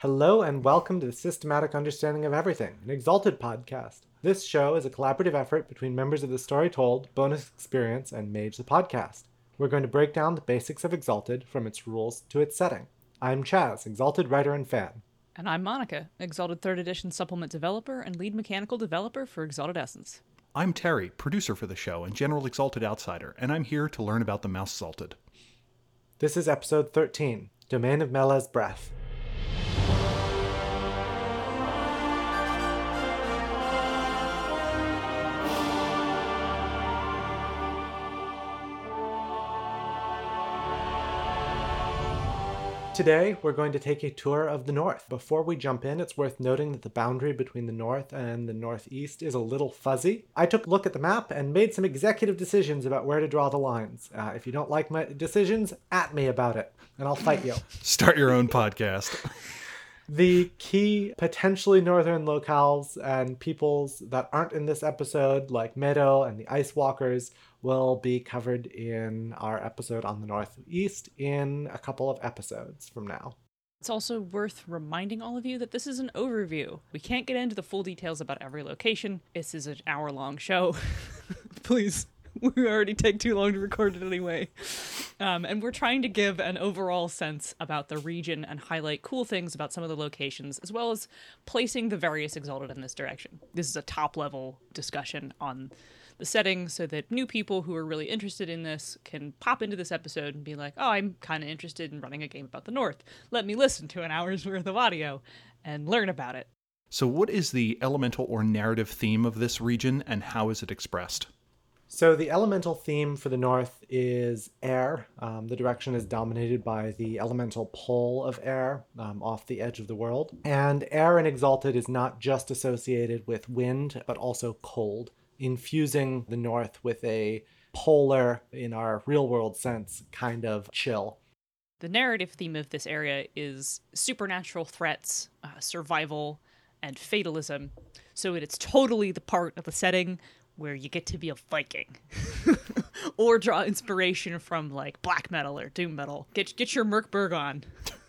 Hello and welcome to the Systematic Understanding of Everything, an Exalted podcast. This show is a collaborative effort between members of the Story Told, Bonus Experience, and Mage the Podcast. We're going to break down the basics of Exalted from its rules to its setting. I'm Chaz, Exalted writer and fan. And I'm Monica, Exalted 3rd Edition supplement developer and lead mechanical developer for Exalted Essence. I'm Terry, producer for the show and general Exalted outsider, and I'm here to learn about the Mouse Exalted. This is episode 13 Domain of Mela's Breath. Today, we're going to take a tour of the north. Before we jump in, it's worth noting that the boundary between the north and the northeast is a little fuzzy. I took a look at the map and made some executive decisions about where to draw the lines. Uh, if you don't like my decisions, at me about it, and I'll fight you. Start your own podcast. The key potentially northern locales and peoples that aren't in this episode, like Meadow and the Ice Walkers, will be covered in our episode on the Northeast in a couple of episodes from now. It's also worth reminding all of you that this is an overview. We can't get into the full details about every location. This is an hour long show. Please we already take too long to record it anyway. Um, and we're trying to give an overall sense about the region and highlight cool things about some of the locations, as well as placing the various Exalted in this direction. This is a top level discussion on the setting so that new people who are really interested in this can pop into this episode and be like, oh, I'm kind of interested in running a game about the North. Let me listen to an hour's worth of audio and learn about it. So, what is the elemental or narrative theme of this region, and how is it expressed? So the elemental theme for the north is air. Um, the direction is dominated by the elemental pole of air um, off the edge of the world. And air in Exalted is not just associated with wind, but also cold, infusing the north with a polar, in our real world sense, kind of chill. The narrative theme of this area is supernatural threats, uh, survival, and fatalism. So it's totally the part of the setting where you get to be a Viking. or draw inspiration from like black metal or doom metal. Get get your Mörk Borg on.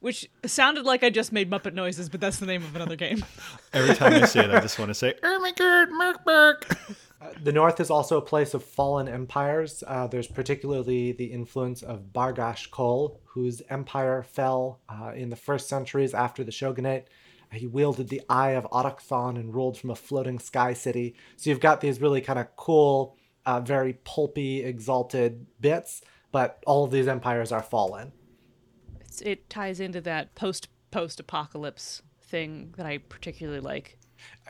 Which sounded like I just made Muppet noises, but that's the name of another game. Every time I say it, I just want to say, Oh my god, Mörk Borg! Uh, the North is also a place of fallen empires. Uh, there's particularly the influence of Bagrash Kol, whose empire fell uh, in the first centuries after the shogunate. He wielded the Eye of Autochthon and ruled from a floating sky city. So you've got these really kind of cool, uh, very pulpy, exalted bits, but all of these empires are fallen. It's, it ties into that post post apocalypse thing that I particularly like.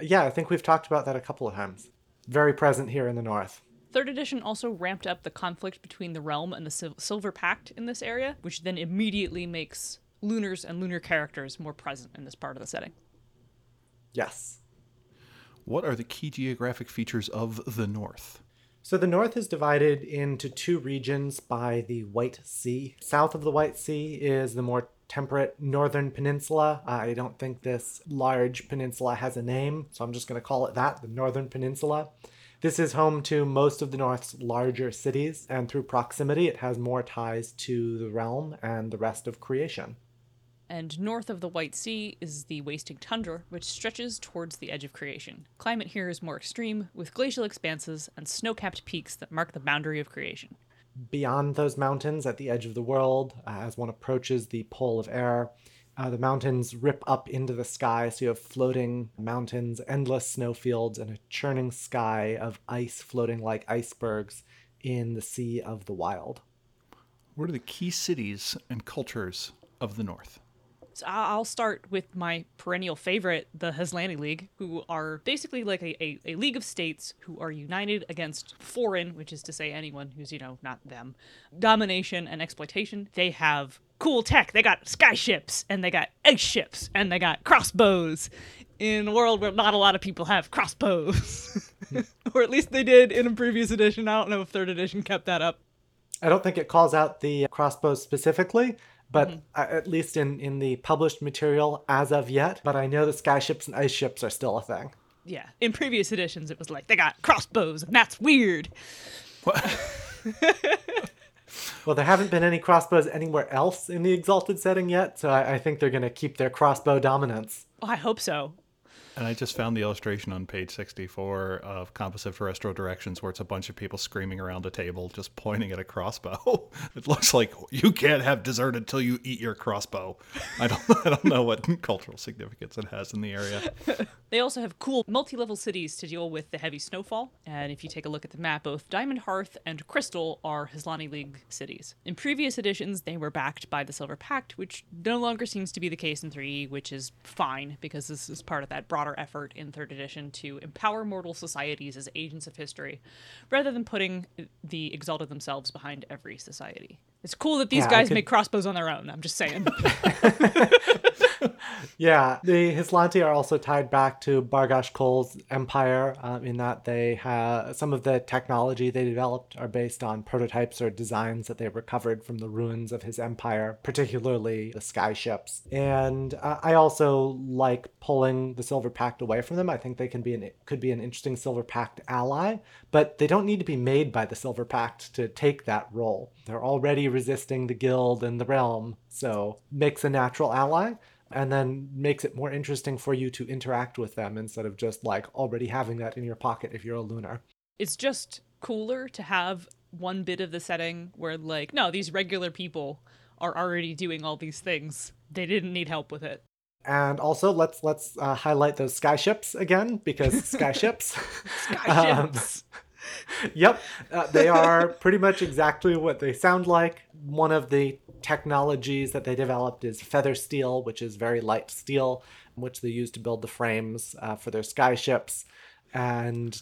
Yeah, I think we've talked about that a couple of times. Very present here in the north. Third edition also ramped up the conflict between the realm and the Sil- Silver Pact in this area, which then immediately makes lunars and lunar characters more present in this part of the setting. Yes. What are the key geographic features of the North? So the North is divided into two regions by the White Sea. South of the White Sea is the more temperate northern peninsula. I don't think this large peninsula has a name, so I'm just going to call it that the Northern Peninsula. This is home to most of the North's larger cities, and through proximity, it has more ties to the realm and the rest of creation and north of the White Sea is the wasting tundra, which stretches towards the edge of creation. Climate here is more extreme, with glacial expanses and snow capped peaks that mark the boundary of creation. Beyond those mountains, at the edge of the world, uh, as one approaches the pole of air, uh, the mountains rip up into the sky, so you have floating mountains, endless snowfields, and a churning sky of ice floating like icebergs in the sea of the wild. What are the key cities and cultures of the North? So I'll start with my perennial favorite, the Haslanti League, who are basically like a, a, a, league of states who are united against foreign, which is to say anyone who's, you know, not them, domination and exploitation. They have cool tech. They got skyships and they got ice ships and they got crossbows in a world where not a lot of people have crossbows. or at least they did in a previous edition. I don't know if third edition kept that up. I don't think it calls out the crossbows specifically, but mm-hmm. at least in in the published material as of yet. But I know the skyships and ice ships are still a thing. Yeah, in previous editions, it was like they got crossbows, and that's weird. Well, there haven't been any crossbows anywhere else in the Exalted setting yet, so I, I think they're going to keep their crossbow dominance. Oh, I hope so. And I just found the illustration on page 64 of Compass of Terrestrial Directions where it's a bunch of people screaming around a table just pointing at a crossbow. it looks like you can't have dessert until you eat your crossbow. I don't I don't know what cultural significance it has in the area. They also have cool multi-level cities to deal with the heavy snowfall. And if you take a look at the map, both Diamond Hearth and Crystal are Haslanti League cities. In previous editions, they were backed by the Silver Pact, which no longer seems to be the case in 3E, which is fine because this is part of that broader effort in 3rd edition to empower mortal societies as agents of history, rather than putting the Exalted themselves behind every society. It's cool that these Yeah, guys could- make crossbows on their own. I'm just saying. Yeah, the Haslanti are also tied back to Bagrash Kol's empire um, in that they have some of the technology they developed are based on prototypes or designs that they recovered from the ruins of his empire, particularly the sky ships. And uh, I also like pulling the Silver Pact away from them. I think they can be an could be an interesting Silver Pact ally, but they don't need to be made by the Silver Pact to take that role. They're already resisting the guild and the realm, so makes a natural ally and then makes it more interesting for you to interact with them instead of just like already having that in your pocket if you're a lunar. it's just cooler to have one bit of the setting where like no these regular people are already doing all these things they didn't need help with it And also let's let's uh, highlight those sky ships again because sky ships. Sky Um. yep, uh, they are pretty much exactly what they sound like. One of the technologies that they developed is feather steel, which is very light steel, which they use to build the frames uh, for their sky ships. And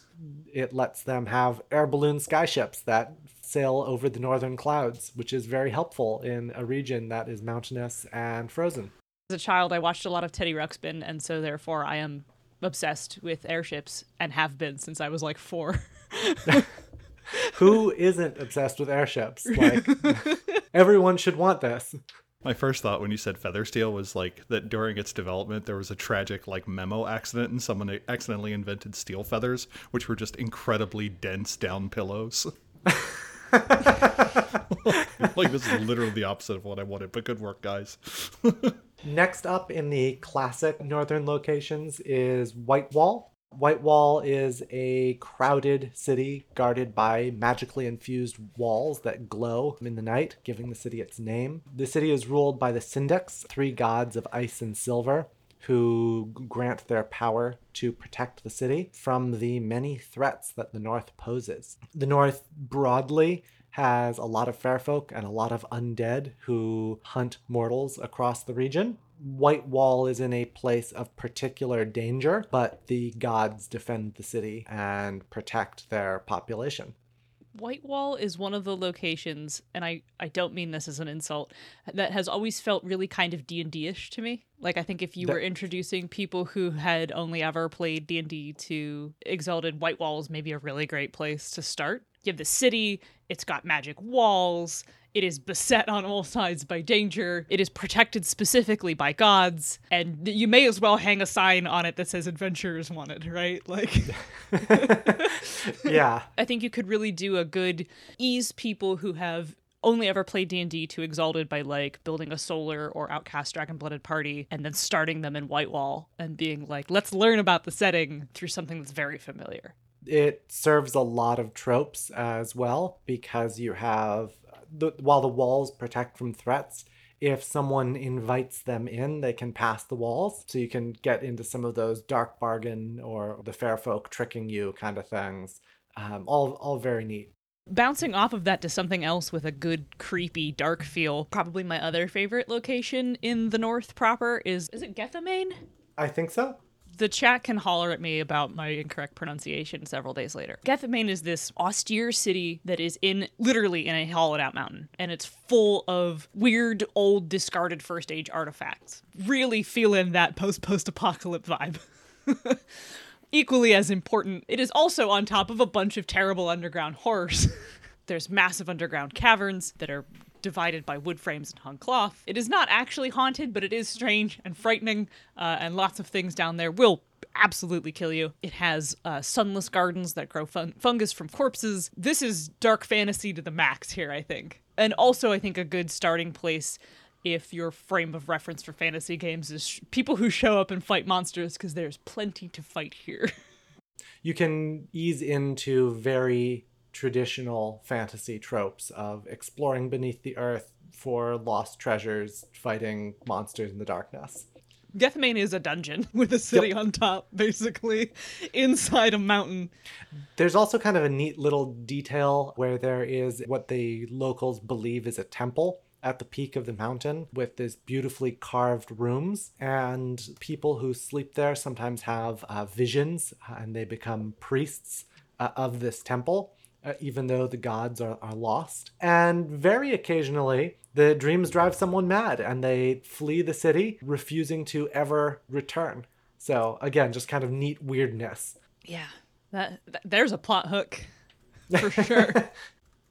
it lets them have air balloon sky ships that sail over the northern clouds, which is very helpful in a region that is mountainous and frozen. as a child i watched a lot of teddy ruxpin and so therefore i am obsessed with airships and have been since i was like four Who isn't obsessed with airships? Like, everyone should want this. My first thought when you said feather steel was like that during its development there was a tragic like memo accident and someone accidentally invented steel feathers, which were just incredibly dense down pillows. like this is literally the opposite of what I wanted, but good work, guys. Next up in the classic northern locations is Whitewall. Whitewall is a crowded city guarded by magically infused walls that glow in the night, giving the city its name. The city is ruled by the Syndics, three gods of ice and silver, who grant their power to protect the city from the many threats that the North poses. The North broadly has a lot of fair folk and a lot of undead who hunt mortals across the region. White Wall is in a place of particular danger, but the gods defend the city and protect their population. Whitewall is one of the locations, and I, I don't mean this as an insult, that has always felt really kind of D and D-ish to me. Like I think if you That- were introducing people who had only ever played D and D to Exalted, White Whitewall is maybe a really great place to start. You have the city; it's got magic walls. It is beset on all sides by danger. It is protected specifically by gods, and you may as well hang a sign on it that says "Adventurers Wanted," right? Like. yeah, I think you could really do a good ease people who have only ever played D&D to Exalted by like building a solar or outcast dragon blooded party and then starting them in Whitewall and being like let's learn about the setting through something that's very familiar. it serves a lot of tropes as well because you have the, while the walls protect from threats if someone invites them in they can pass the walls so you can get into some of those dark bargain or the fair folk tricking you kind of things um, all all very neat Bouncing off of that to something else with a good creepy dark feel. Probably my other favorite location in the north proper is is it Gethsemane? i think so the chat can holler at me about my incorrect pronunciation several days later. Gethsemane is this austere city that is in literally in a hollowed out mountain, and it's full of weird, old, discarded first age artifacts. Really feeling that post post apocalypse vibe. Equally as important, it is also on top of a bunch of terrible underground horrors. There's massive underground caverns that are divided by wood frames and hung cloth. It is not actually haunted, but it is strange and frightening, uh, and lots of things down there will absolutely kill you. It has uh, sunless gardens that grow fun- fungus from corpses. This is dark fantasy to the max here, I think. And also, I think a good starting place if your frame of reference for fantasy games is sh- people who show up and fight monsters because there's plenty to fight here. You can ease into very traditional fantasy tropes of exploring beneath the earth for lost treasures, fighting monsters in the darkness. Deathmane is a dungeon with a city Yep. on top, basically, inside a mountain. There's also kind of a neat little detail where there is what the locals believe is a temple at the peak of the mountain with these beautifully carved rooms. And people who sleep there sometimes have uh, visions uh, and they become priests uh, of this temple. Uh, even though the gods are, are lost. And very occasionally, the dreams drive someone mad and they flee the city, refusing to ever return. So, again, just kind of neat weirdness. Yeah, that, that there's a plot hook for sure.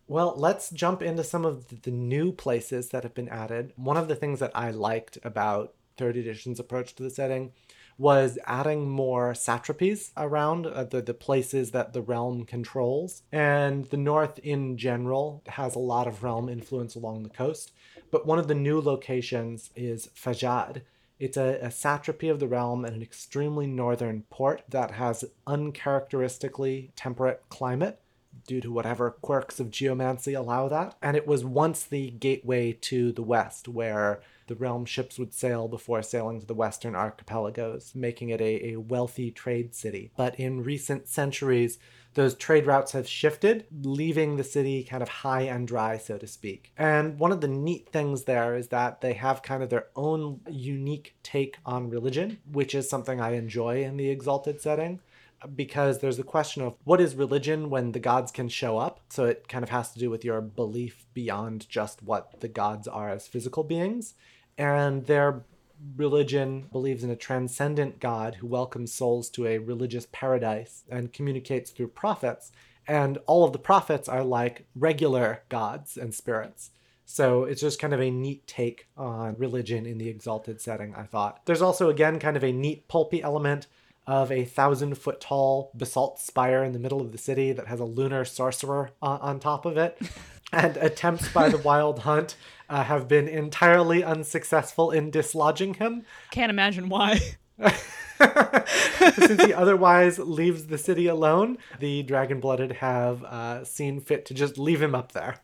Well, let's jump into some of the new places that have been added. One of the things that I liked about third edition's approach to the setting was adding more satrapies around uh, the, the places that the realm controls. And the north in general has a lot of realm influence along the coast. But one of the new locations is Fajad. It's a, a satrapy of the realm and an extremely northern port that has uncharacteristically temperate climate due to whatever quirks of geomancy allow that. And it was once the gateway to the west, where the realm ships would sail before sailing to the western archipelagos, making it a, a wealthy trade city. But in recent centuries, those trade routes have shifted, leaving the city kind of high and dry, so to speak. And one of the neat things there is that they have kind of their own unique take on religion, which is something I enjoy in the Exalted setting because there's a question of what is religion when the gods can show up. So it kind of has to do with your belief beyond just what the gods are as physical beings. And their religion believes in a transcendent God who welcomes souls to a religious paradise and communicates through prophets. And all of the prophets are like regular gods and spirits. So it's just kind of a neat take on religion in the exalted setting, I thought. There's also, again, kind of a neat pulpy element of a thousand foot tall basalt spire in the middle of the city that has a lunar sorcerer on, top of it. And attempts by the Wild Hunt uh, have been entirely unsuccessful in dislodging him, Can't imagine why. since he otherwise leaves the city alone. The Dragon Blooded have uh, seen fit to just leave him up there.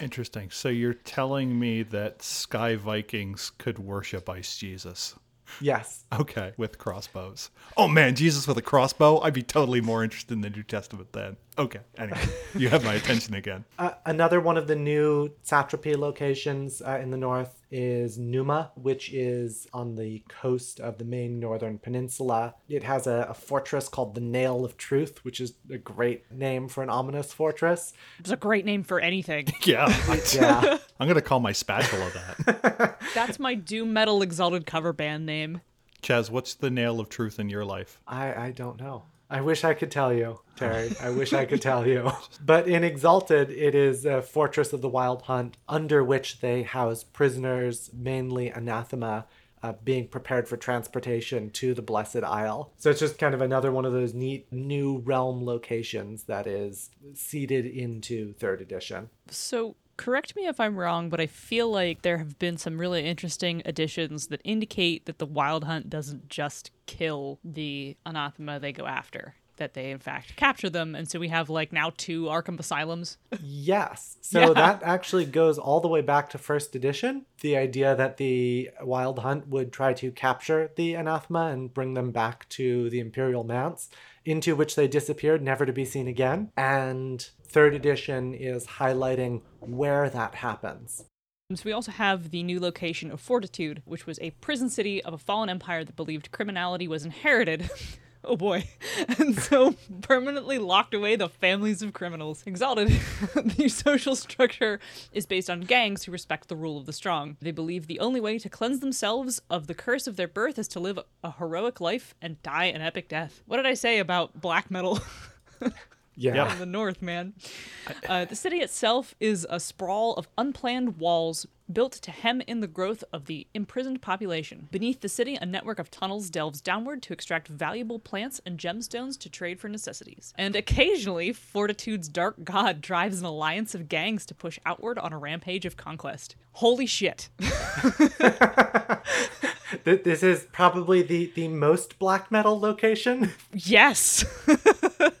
Interesting. So you're telling me that Sky Vikings could worship Ice Jesus? Yes. Okay, with crossbows. Oh man, Jesus with a crossbow? I'd be totally more interested in the New Testament then. Okay, anyway, you have my attention again. Uh, another one of the new satrapy locations uh, in the north is Numa, which is on the coast of the main northern peninsula. It has a, a fortress called the Nail of Truth, which is a great name for an ominous fortress. It's a great name for anything. Yeah, I, Yeah. I'm gonna call my spatula that. That's my doom metal exalted cover band name. Chaz, what's the nail of truth in your life? I, I don't know. I wish I could tell you, Terry. I wish I could tell you. But in Exalted, it is a fortress of the Wild Hunt under which they house prisoners, mainly anathema, uh, being prepared for transportation to the Blessed Isle. So it's just kind of another one of those neat new realm locations that is seeded into third edition. So, correct me if I'm wrong, but I feel like there have been some really interesting additions that indicate that the Wild Hunt doesn't just kill the anathema they go after. That they in fact capture them, and so we have like now two Arkham asylums. Yes. So Yeah. that actually goes all the way back to first edition. The idea that the Wild Hunt would try to capture the anathema and bring them back to the Imperial Manse, into which they disappeared, never to be seen again. And third edition is highlighting where that happens. So we also have the new location of Fortitude, which was a prison city of a fallen empire that believed criminality was inherited. oh boy. And so permanently locked away the families of criminals. Exalted. the social structure is based on gangs who respect the rule of the strong. They believe the only way to cleanse themselves of the curse of their birth is to live a heroic life and die an epic death. What did I say about black metal? Yeah. in the north, man. Uh, the city itself is a sprawl of unplanned walls built to hem in the growth of the imprisoned population. Beneath the city, a network of tunnels delves downward to extract valuable plants and gemstones to trade for necessities. And occasionally, Fortitude's dark god drives an alliance of gangs to push outward on a rampage of conquest. Holy shit. This is probably the, the most black metal location. Yes.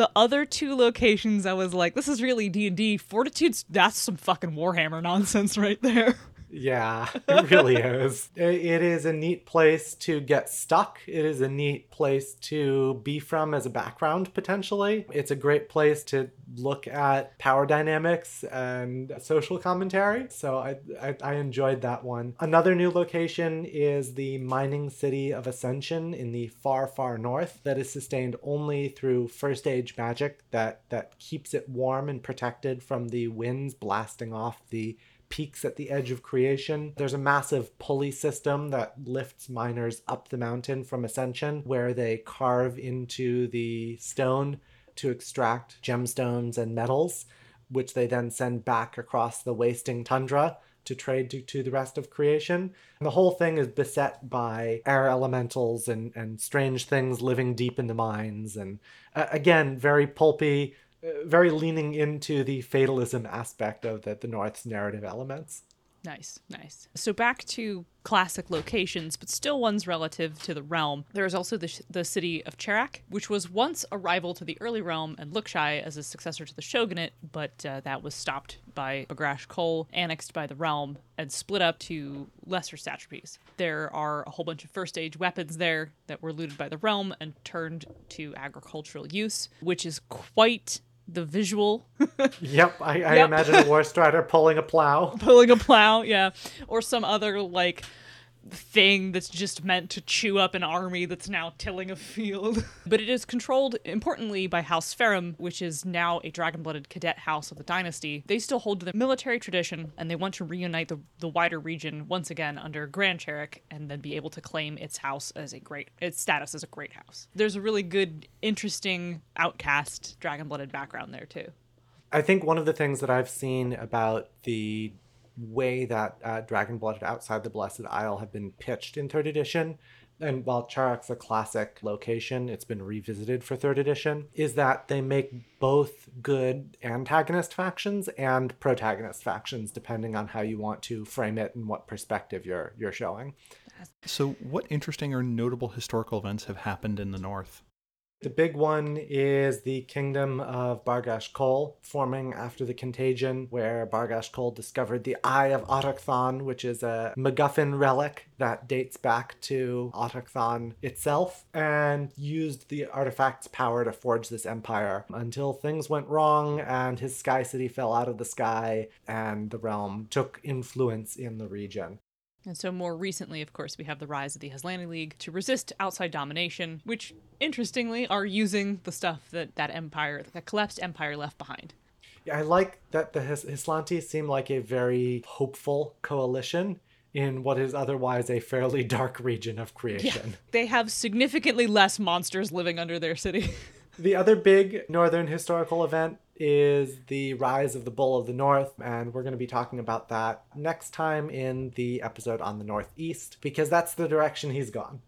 the other two locations, I was like, this is really D and D. Fortitude's that's some fucking Warhammer nonsense right there. Yeah, it really is. It is a neat place to get stuck. It is a neat place to be from as a background, potentially. It's a great place to look at power dynamics and social commentary. So I, I, I enjoyed that one. Another new location is the mining city of Ascension in the far, far north that is sustained only through first age magic that, that keeps it warm and protected from the winds blasting off the peaks at the edge of creation. There's a massive pulley system that lifts miners up the mountain from Ascension, where they carve into the stone to extract gemstones and metals, which they then send back across the wasting tundra to trade to, to the rest of creation. And the whole thing is beset by air elementals and, and strange things living deep in the mines. And uh, again, very pulpy, very leaning into the fatalism aspect of the, the North's narrative elements. Nice, nice. So back to classic locations, but still ones relative to the realm. There is also the, sh- the city of Cherak, which was once a rival to the early realm and Lookshy as a successor to the shogunate, but uh, that was stopped by Bagrash Kol, annexed by the realm, and split up to lesser satrapies. There are a whole bunch of first age weapons there that were looted by the realm and turned to agricultural use, which is quite the visual Yep, I, I Yep. imagine a war strider pulling a plow. pulling a plow, yeah, or some other like thing that's just meant to chew up an army that's now tilling a field. but it is controlled importantly by House Ferrum, which is now a dragon-blooded cadet house of the dynasty. They still hold to the military tradition and they want to reunite the, the wider region once again under Grand Cherak and then be able to claim its house as a great its status as a great house. There's a really good interesting outcast dragon-blooded background there too. I think one of the things that I've seen about the way that uh, Dragon Blooded Outside the Blessed Isle have been pitched in third edition, and while Cherak's a classic location, it's been revisited for third edition, is that they make both good antagonist factions and protagonist factions, depending on how you want to frame it and what perspective you're you're showing. So, what interesting or notable historical events have happened in the North? The big one is the kingdom of Bagrash Kol, forming after the contagion, where Bagrash Kol discovered the Eye of Autochthon, which is a MacGuffin relic that dates back to Autochthon itself, and used the artifact's power to forge this empire until things went wrong and his sky city fell out of the sky and the realm took influence in the region. And so, more recently, of course, we have the rise of the Haslanti League to resist outside domination, which, interestingly, are using the stuff that that empire, that collapsed empire, left behind. Yeah, I like that the His- Haslanti seem like a very hopeful coalition in what is otherwise a fairly dark region of creation. Yeah. They have significantly less monsters living under their city. The other big northern historical event is the rise of the Bull of the North, and we're going to be talking about that next time in the episode on the Northeast, because that's the direction he's gone.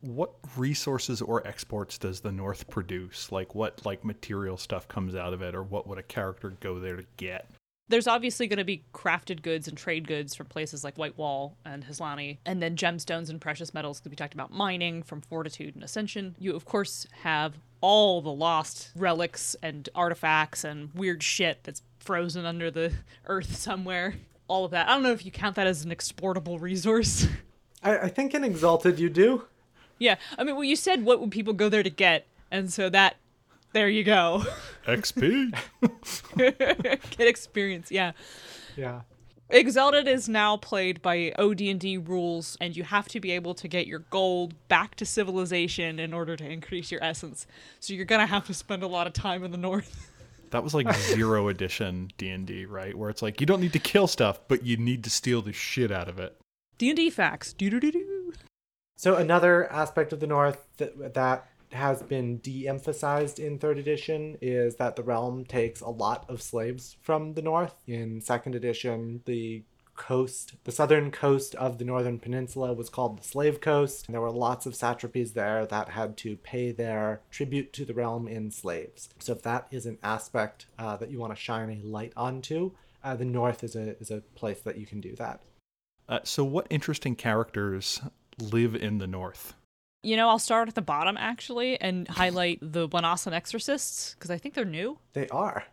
What resources or exports does the North produce? Like, what like material stuff comes out of it, or what would a character go there to get? There's obviously going to be crafted goods and trade goods from places like White Wall and Haslanti, and then gemstones and precious metals. We talked about mining from Fortitude and Ascension. You, of course, have all the lost relics and artifacts and weird shit that's frozen under the earth somewhere. All of that. I don't know if you count that as an exportable resource. I, I think in Exalted you do. yeah, I mean, well, you said what would people go there to get, and so that, there you go. XP. get experience, yeah. Yeah. Exalted is now played by OD&D rules and you have to be able to get your gold back to civilization in order to increase your essence. So you're going to have to spend a lot of time in the north. that was like zero edition D and D, right? Where it's like you don't need to kill stuff, but you need to steal the shit out of it. D&D facts. Doo-doo-doo-doo. So another aspect of the North that, that has been de emphasized in third edition is that the realm takes a lot of slaves from the north. In second edition, the coast, the southern coast of the northern peninsula was called the Slave Coast. And there were lots of satrapies there that had to pay their tribute to the realm in slaves. So if that is an aspect uh, that you want to shine a light onto, uh, the north is a is a place that you can do that. Uh, so, what interesting characters live in the north? You know, I'll start at the bottom actually and highlight the Wanasan Exorcists because I think they're new. They are.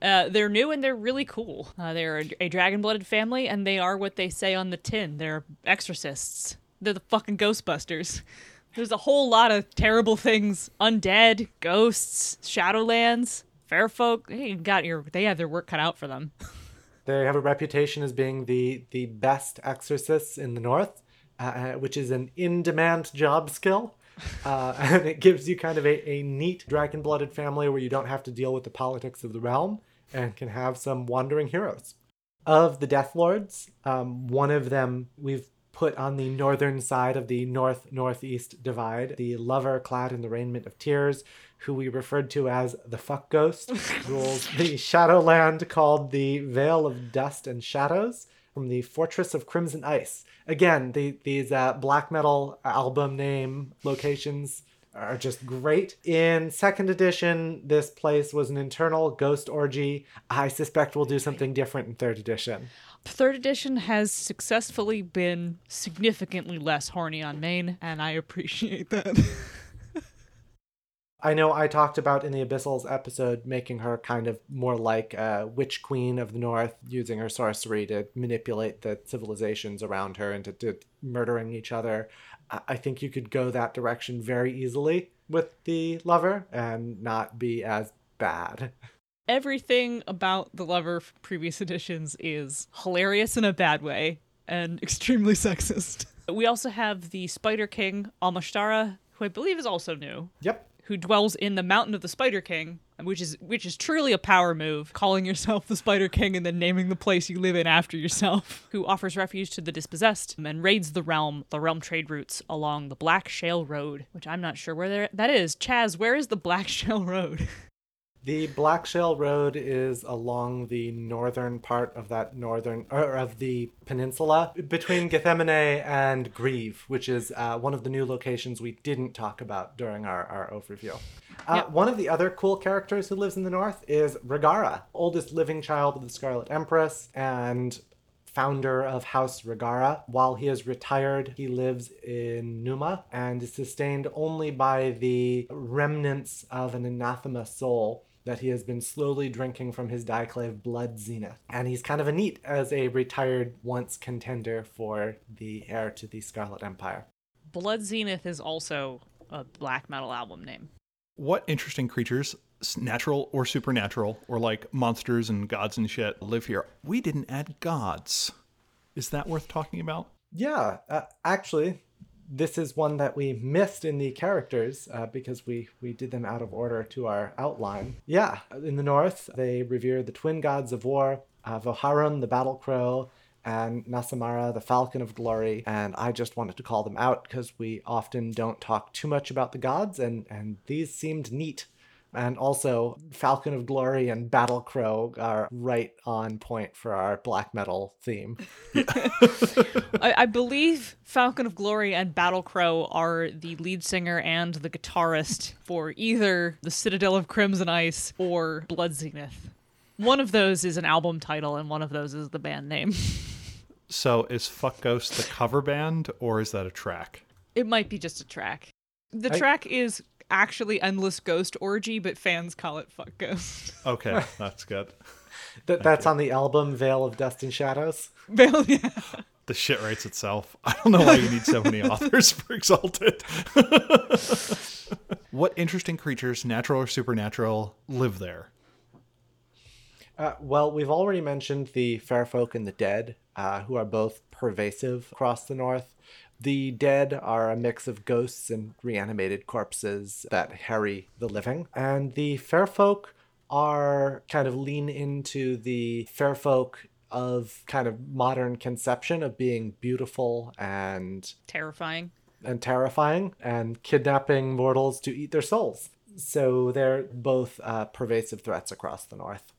Uh, they're new and they're really cool. Uh, they're a, a dragon blooded family and they are what they say on the tin. They're exorcists. They're the fucking Ghostbusters. There's a whole lot of terrible things undead, ghosts, Shadowlands, fair folk. They got your, they have their work cut out for them. They have a reputation as being the the best exorcists in the north, uh, which is an in-demand job skill. Uh, and it gives you kind of a, a neat dragon blooded family where you don't have to deal with the politics of the realm and can have some wandering heroes. Of the Death Lords, um, one of them we've put on the northern side of the north northeast divide, the lover clad in the raiment of tears, who we referred to as the fuck ghost, rules the shadowland called the Vale of Dust and Shadows from the Fortress of Crimson Ice. Again, the, these uh, black metal album name locations are just great. In second edition, this place was an internal ghost orgy. I suspect we'll do something different in third edition. Third edition has successfully been significantly less horny on main, and I appreciate that. I know I talked about in the Abyssals episode making her kind of more like a witch queen of the north, using her sorcery to manipulate the civilizations around her into to murdering each other. I think you could go that direction very easily with the lover and not be as bad. Everything about the lover from previous editions is hilarious in a bad way and extremely sexist. We also have the Spider King, Almashtara, who I believe is also new. Yep who dwells in the mountain of the Spider King, which is which is truly a power move, calling yourself the Spider King and then naming the place you live in after yourself, who offers refuge to the dispossessed and raids the realm, the realm trade routes along the Black Shale Road, which I'm not sure where that is. Chaz, where is the Black Shale Road? The Black Shale Road is along the northern part of that northern, or of the peninsula between Gethsemane and Grieve, which is uh, one of the new locations we didn't talk about during our, our overview. Uh, yep. One of the other cool characters who lives in the north is Ragara, oldest living child of the Scarlet Empress and founder of House Ragara. While he is retired, he lives in Numa and is sustained only by the remnants of an anathema soul that he has been slowly drinking from his Diaclave Blood Zenith. And he's kind of a neat as a retired once contender for the heir to the Scarlet Empire. Blood Zenith is also a black metal album name. What interesting creatures, natural or supernatural, or like monsters and gods and shit, live here? We didn't add gods. Is that worth talking about? Yeah, uh, actually, this is one that we missed in the characters uh, because we we did them out of order to our outline. Yeah, in the north they revere the twin gods of war, uh, Voharun the battle crow, and Nasamara the falcon of glory. And I just wanted to call them out because we often don't talk too much about the gods, and and these seemed neat and also, Falcon of Glory and Battle Crow are right on point for our black metal theme. I, I, believe Falcon of Glory and Battle Crow are the lead singer and the guitarist for either the Citadel of Crimson Ice or Blood Zenith. One of those is an album title, and one of those is the band name. so, is Fuck Ghost the cover band, or is that a track? It might be just a track. The I, track is actually Endless Ghost Orgy, but fans call it Fuck Ghost. Okay, that's good. That, that's on the album Veil of Dust and Shadows. Veil, yeah. The shit writes itself. I don't know why you need so many authors for Exalted. what interesting creatures, natural or supernatural, live there? Uh, well, we've already mentioned the fair folk and the dead, uh, who are both pervasive across the north. The dead are a mix of ghosts and reanimated corpses that harry the living. And the fair folk are kind of lean into the fair folk of kind of modern conception of being beautiful and terrifying. and terrifying and kidnapping mortals to eat their souls. So they're both uh, pervasive threats across the north.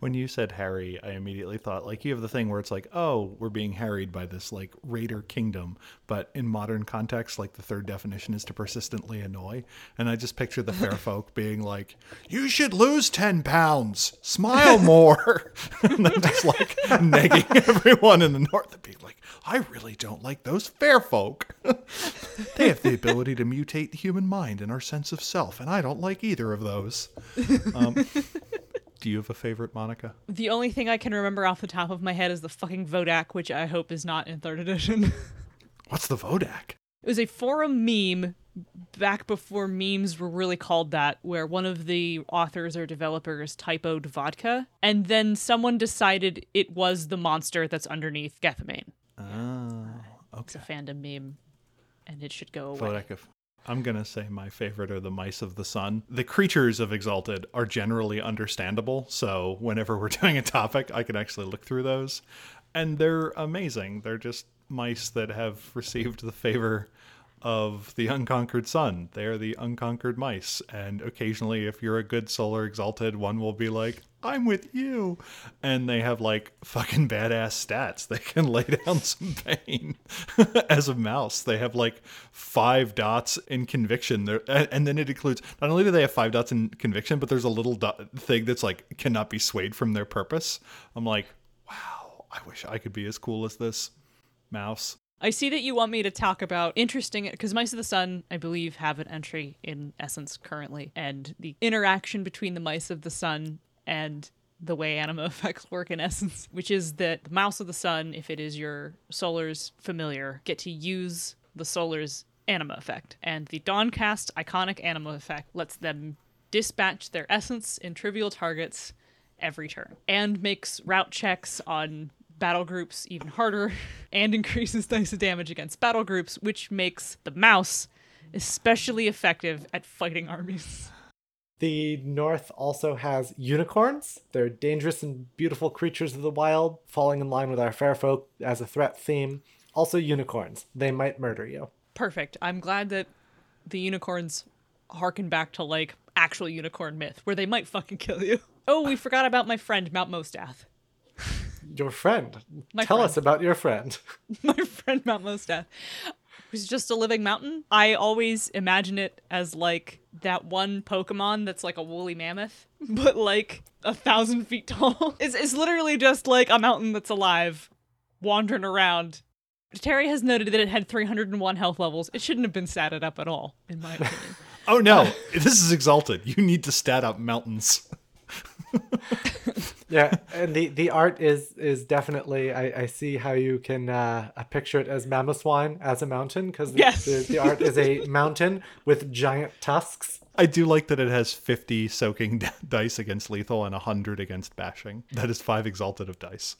When you said harry, I immediately thought like you have the thing where it's like, oh, we're being harried by this like raider kingdom, but in modern context, like the third definition is to persistently annoy. And I just picture the fair folk being like, "You should lose ten pounds, smile more," and then just like negging everyone in the north and being like, "I really don't like those fair folk. they have the ability to mutate the human mind and our sense of self, and I don't like either of those." Um, do you have a favorite, Monica? The only thing I can remember off the top of my head is the fucking Vodak, which I hope is not in third edition. What's the Vodak? It was a forum meme back before memes were really called that, where one of the authors or developers typoed vodka, and then someone decided it was the monster that's underneath Gethamane. Oh, It's a fandom meme, and it should go away. Vodak of. I'm gonna say my favorite are the mice of the sun. The creatures of Exalted are generally understandable, so whenever we're doing a topic, I can actually look through those, and they're amazing. They're just mice that have received the favor of the unconquered sun. They're the unconquered mice, and occasionally, if you're a good solar exalted, one will be like, "I'm with you," and they have like fucking badass stats. They can lay down some pain. As a mouse, they have like five dots in conviction. There, and then it includes not only do they have five dots in conviction, but there's a little dot thing that's like cannot be swayed from their purpose. I'm like, wow, I wish I could be as cool as this mouse. I see that you want me to talk about interesting because Mice of the Sun, I believe, have an entry in Essence currently, and the interaction between the Mice of the Sun and the way anima effects work in Essence, which is that the Mouse of the Sun, if it is your Solar's familiar, get to use the Solar's anima effect, and the Dawn Caste iconic anima effect lets them dispatch their essence in trivial targets every turn and makes rout checks on battle groups even harder and increases dice of damage against battle groups which makes the mouse especially effective at fighting armies The north also has unicorns. They're dangerous and beautiful creatures of the wild, falling in line with our fair folk as a threat theme. Also, unicorns. They might murder you. perfect i'm glad that the unicorns harken back to like actual unicorn myth where they might fucking kill you oh we forgot about my friend mount mostath Your friend. My Tell friend. us about your friend. my friend Mount Mostath, who's just a living mountain. I always imagine it as like that one Pokemon that's like a woolly mammoth, but like a thousand feet tall. It's, it's literally just like a mountain that's alive, wandering around. Terry has noted that it had 301 health levels. It shouldn't have been statted up at all, in my opinion. Oh no, this is exalted. You need to stat up mountains. yeah, and the, the art is is definitely. I, I see how you can uh, uh, picture it as Mamoswine as a mountain because the, Yes. the, the art is a mountain with giant tusks. I do like that it has 50 soaking d- dice against lethal and 100 against bashing. That is five exalted of dice.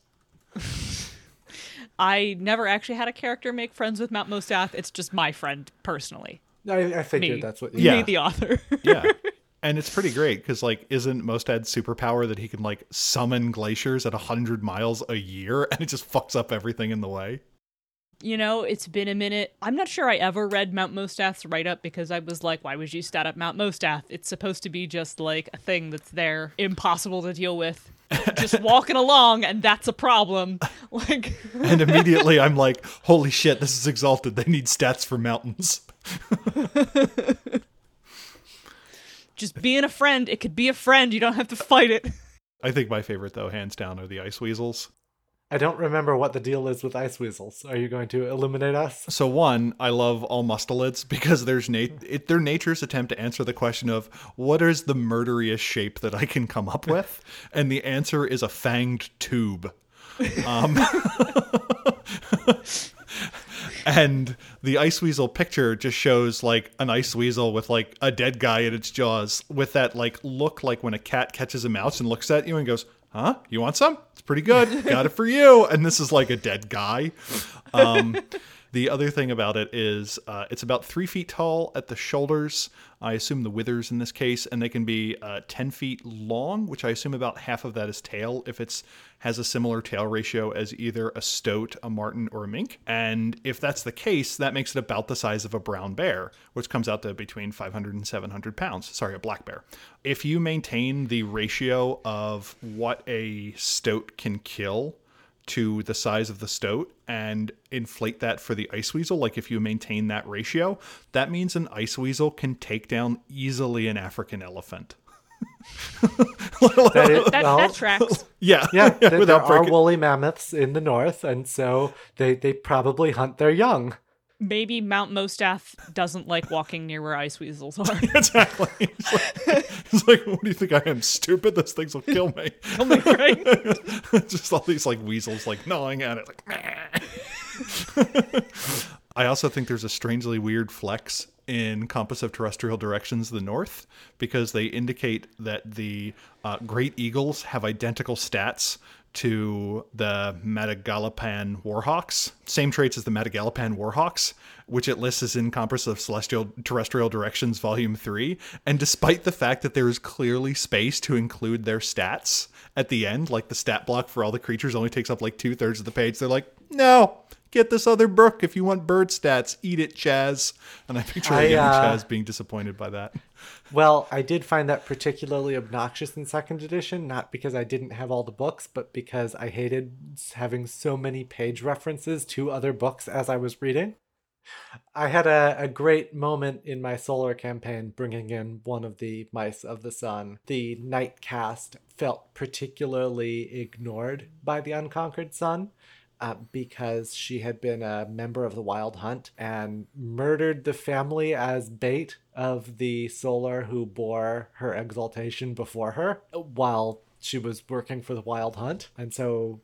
I never actually had a character make friends with Mount Mostath. It's just my friend personally. I, I figured Me. that's what. Yeah. Me, the author. Yeah. And it's pretty great because, like, isn't Mostath's superpower that he can, like, summon glaciers at 100 miles a year and it just fucks up everything in the way? you know, it's been a minute. I'm not sure I ever read Mount Mostath's write up because I was like, why would you stat up Mount Mostath? It's supposed to be just like a thing that's there, impossible to deal with. just walking along, and that's a problem. Like, And immediately I'm like, holy shit, this is exalted. They need stats for mountains. Just being a friend, it could be a friend. You don't have to fight it. I think my favorite, though, hands down, are the ice weasels. I don't remember what the deal is with ice weasels. Are you going to eliminate us? So one, I love all mustelids because there's nat- it, their nature's attempt to answer the question of what is the murderiest shape that I can come up with, and the answer is a fanged tube. Um, and the ice weasel picture just shows like an ice weasel with like a dead guy in its jaws with that like look like when a cat catches a mouse and looks at you and goes huh? You want some? It's pretty good. Got it for you. And this is like a dead guy. Um The other thing about it is uh, it's about three feet tall at the shoulders. I assume the withers in this case, and they can be uh, 10 feet long, which I assume about half of that is tail if it's has a similar tail ratio as either a stoat, a marten, or a mink. And if that's the case, that makes it about the size of a brown bear, which comes out to between 500 and 700 pounds. Sorry, a black bear. If you maintain the ratio of what a stoat can kill to the size of the stoat and inflate that for the ice weasel, like if you maintain that ratio, that means an ice weasel can take down easily an African elephant. That is, That, well, that tracks. Yeah, yeah, there, there without are woolly mammoths in the north, and so they, they probably hunt their young. Maybe Mount Mostath doesn't like walking near where ice weasels are. Exactly. It's like, it's like, what do you think I am? Stupid? Those things will kill me. Kill me, right? Just all these like weasels like gnawing at it. Like, I also think there's a strangely weird flex in compass of terrestrial directions the north because they indicate that the uh, great eagles have identical stats to the Madagascan warhawks same traits as the Madagascan warhawks which it lists as in compass of celestial terrestrial directions volume 3 and despite the fact that there is clearly space to include their stats at the end like the stat block for all the creatures only takes up like two-thirds of the page they're like no Get this other book if you want bird stats. Eat it, Chaz. And I picture I, uh, Chaz being disappointed by that. Well, I did find that particularly obnoxious in second edition, not because I didn't have all the books, but because I hated having so many page references to other books as I was reading. I had a, a great moment in my solar campaign bringing in one of the mice of the sun. The Night Caste felt particularly ignored by the unconquered sun. Uh, because she had been a member of the Wild Hunt and murdered the family as bait of the Solar who bore her exaltation before her while she was working for the Wild Hunt. And so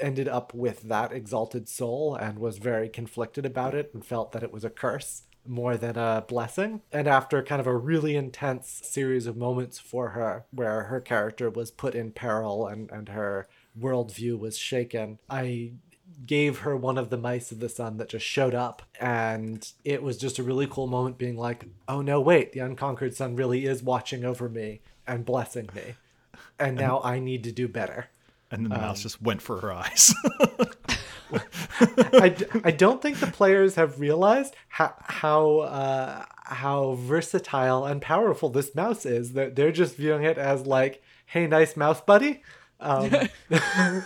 ended up with that exalted soul and was very conflicted about it and felt that it was a curse more than a blessing. And after kind of a really intense series of moments for her where her character was put in peril and, and her worldview was shaken, I gave her one of the mice of the sun that just showed up and it was just a really cool moment being like oh no wait the unconquered sun really is watching over me and blessing me and now i need to do better And then the Um, mouse just went for her eyes. I, I don't think the players have realized how how uh, how versatile and powerful this mouse is. They're, they're just viewing it as like, hey, nice mouse buddy. Um,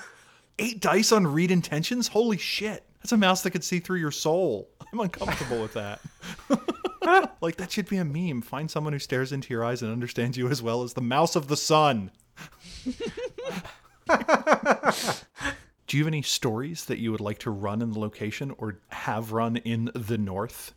Eight dice on read intentions? Holy shit. That's a mouse that could see through your soul. I'm uncomfortable with that. like, that should be a meme. Find someone who stares into your eyes and understands you as well as the mouse of the sun. Do you have any stories that you would like to run in the location or have run in the north?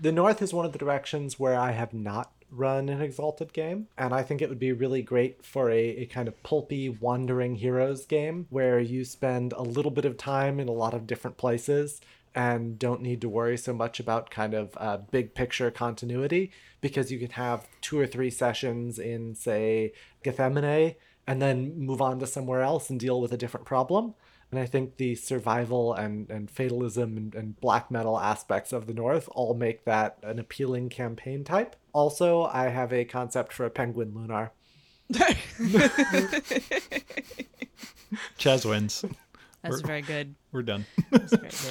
the north is one of the directions where I have not run an exalted game and i think it would be really great for a, a kind of pulpy wandering heroes game where you spend a little bit of time in a lot of different places and don't need to worry so much about kind of uh, big picture continuity because you can have two or three sessions in say Gethamane and then move on to somewhere else and deal with a different problem and I think the survival and, and fatalism and, and black metal aspects of the North all make that an appealing campaign type. Also, I have a concept for a penguin lunar. Chaz wins. That's We're- very good. We're done. That's very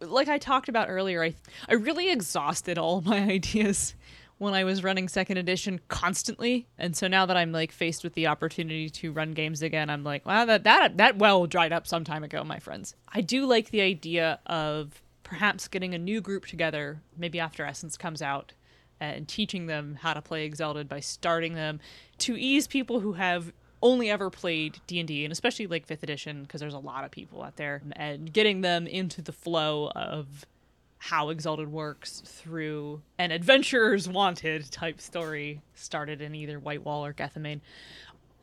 good. Like I talked about earlier, I I really exhausted all my ideas when I was running second edition constantly, and so now that I'm like faced with the opportunity to run games again, I'm like, wow, that that that well dried up some time ago, my friends. I do like the idea of perhaps getting a new group together, maybe after Essence comes out, and teaching them how to play Exalted by starting them to ease people who have only ever played D&D and especially like 5th edition because there's a lot of people out there and getting them into the flow of how Exalted works through an Adventurers Wanted type story started in either White Wall or Gethamane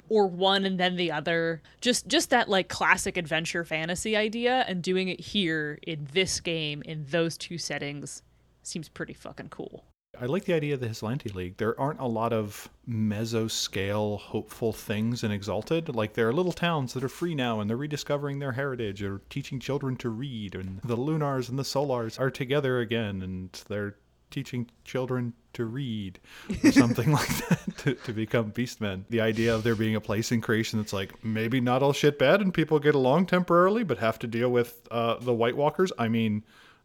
or one and then the other. Just just that like classic adventure fantasy idea and doing it here in this game in those two settings seems pretty fucking cool I like the idea of the Haslanti League. There aren't a lot of meso-scale hopeful things in Exalted. Like there are little towns that are free now and they're rediscovering their heritage or teaching children to read and the Lunars and the Solars are together again and they're teaching children to read or something like that to, to become beastmen. The idea of there being a place in creation that's like maybe not all shit bad and people get along temporarily but have to deal with uh, the White Walkers. I mean,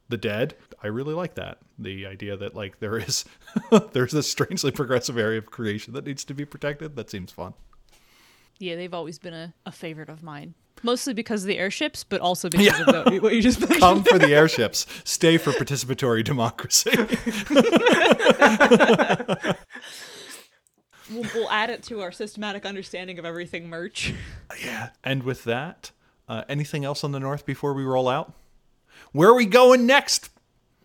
the dead. I really like that. The idea that like there is there's this strangely progressive area of creation that needs to be protected. That seems fun. Yeah, they've always been a, a favorite of mine. Mostly because of the airships, but also because yeah. of the, what you just mentioned. Come for the airships. Stay for participatory democracy. we'll, we'll, add it to our systematic understanding of everything merch. Yeah. And with that, uh, anything else on the north before we roll out? Where are we going next?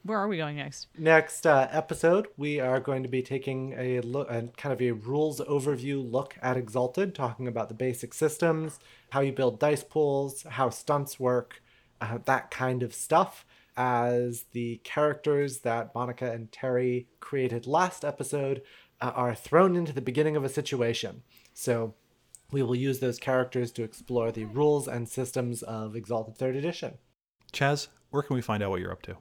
Where are we going next? Next uh, episode, we are going to be taking a look, a kind of a rules overview look at Exalted, talking about the basic systems, how you build dice pools, how stunts work, uh, that kind of stuff. As the characters that Monica and Terry created last episode uh, are thrown into the beginning of a situation. So we will use those characters to explore the rules and systems of Exalted 3rd Edition. Chaz, where can we find out what you're up to?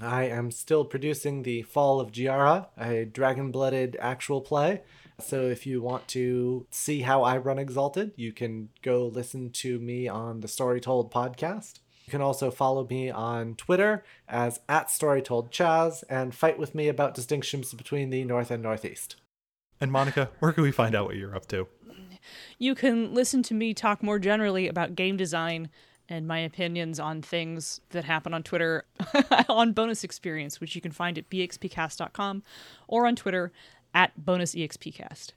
I am still producing the Fall of Giara, a dragon blooded actual play. So if you want to see how I run Exalted, you can go listen to me on the Story Told podcast. You can also follow me on Twitter as at StoryToldChaz and fight with me about distinctions between the North and Northeast. And Monica, where can we find out what you're up to? You can listen to me talk more generally about game design and my opinions on things that happen on Twitter on Bonus Experience, which you can find at bxpcast.com or on Twitter at bonusexpcast.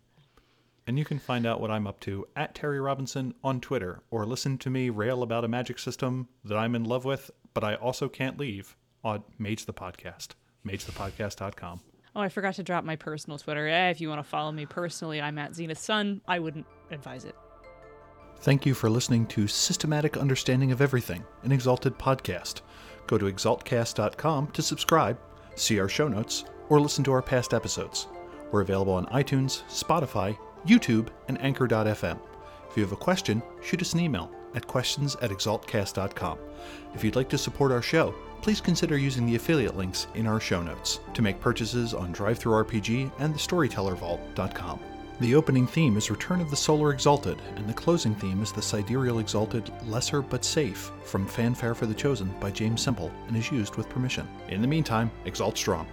And you can find out what I'm up to at Terry Robinson on Twitter, or listen to me rail about a magic system that I'm in love with, but I also can't leave on Mage the Podcast, magethepodcast.com. Oh, I forgot to drop my personal Twitter. Eh, if you want to follow me personally, I'm at Zenith Sun. I wouldn't advise it. Thank you for listening to Systematic Understanding of Everything, an Exalted podcast. Go to exaltcast.com to subscribe, see our show notes, or listen to our past episodes. We're available on iTunes, Spotify, YouTube, and Anchor.fm. If you have a question, shoot us an email at questions at exaltcast.com. If you'd like to support our show, please consider using the affiliate links in our show notes to make purchases on DriveThruRPG and the StorytellerVault.com. The opening theme is Return of the Solar Exalted, and the closing theme is the Sidereal Exalted Lesser But Safe from Fanfare for the Chosen by James Semple and is used with permission. In the meantime, exalt strong.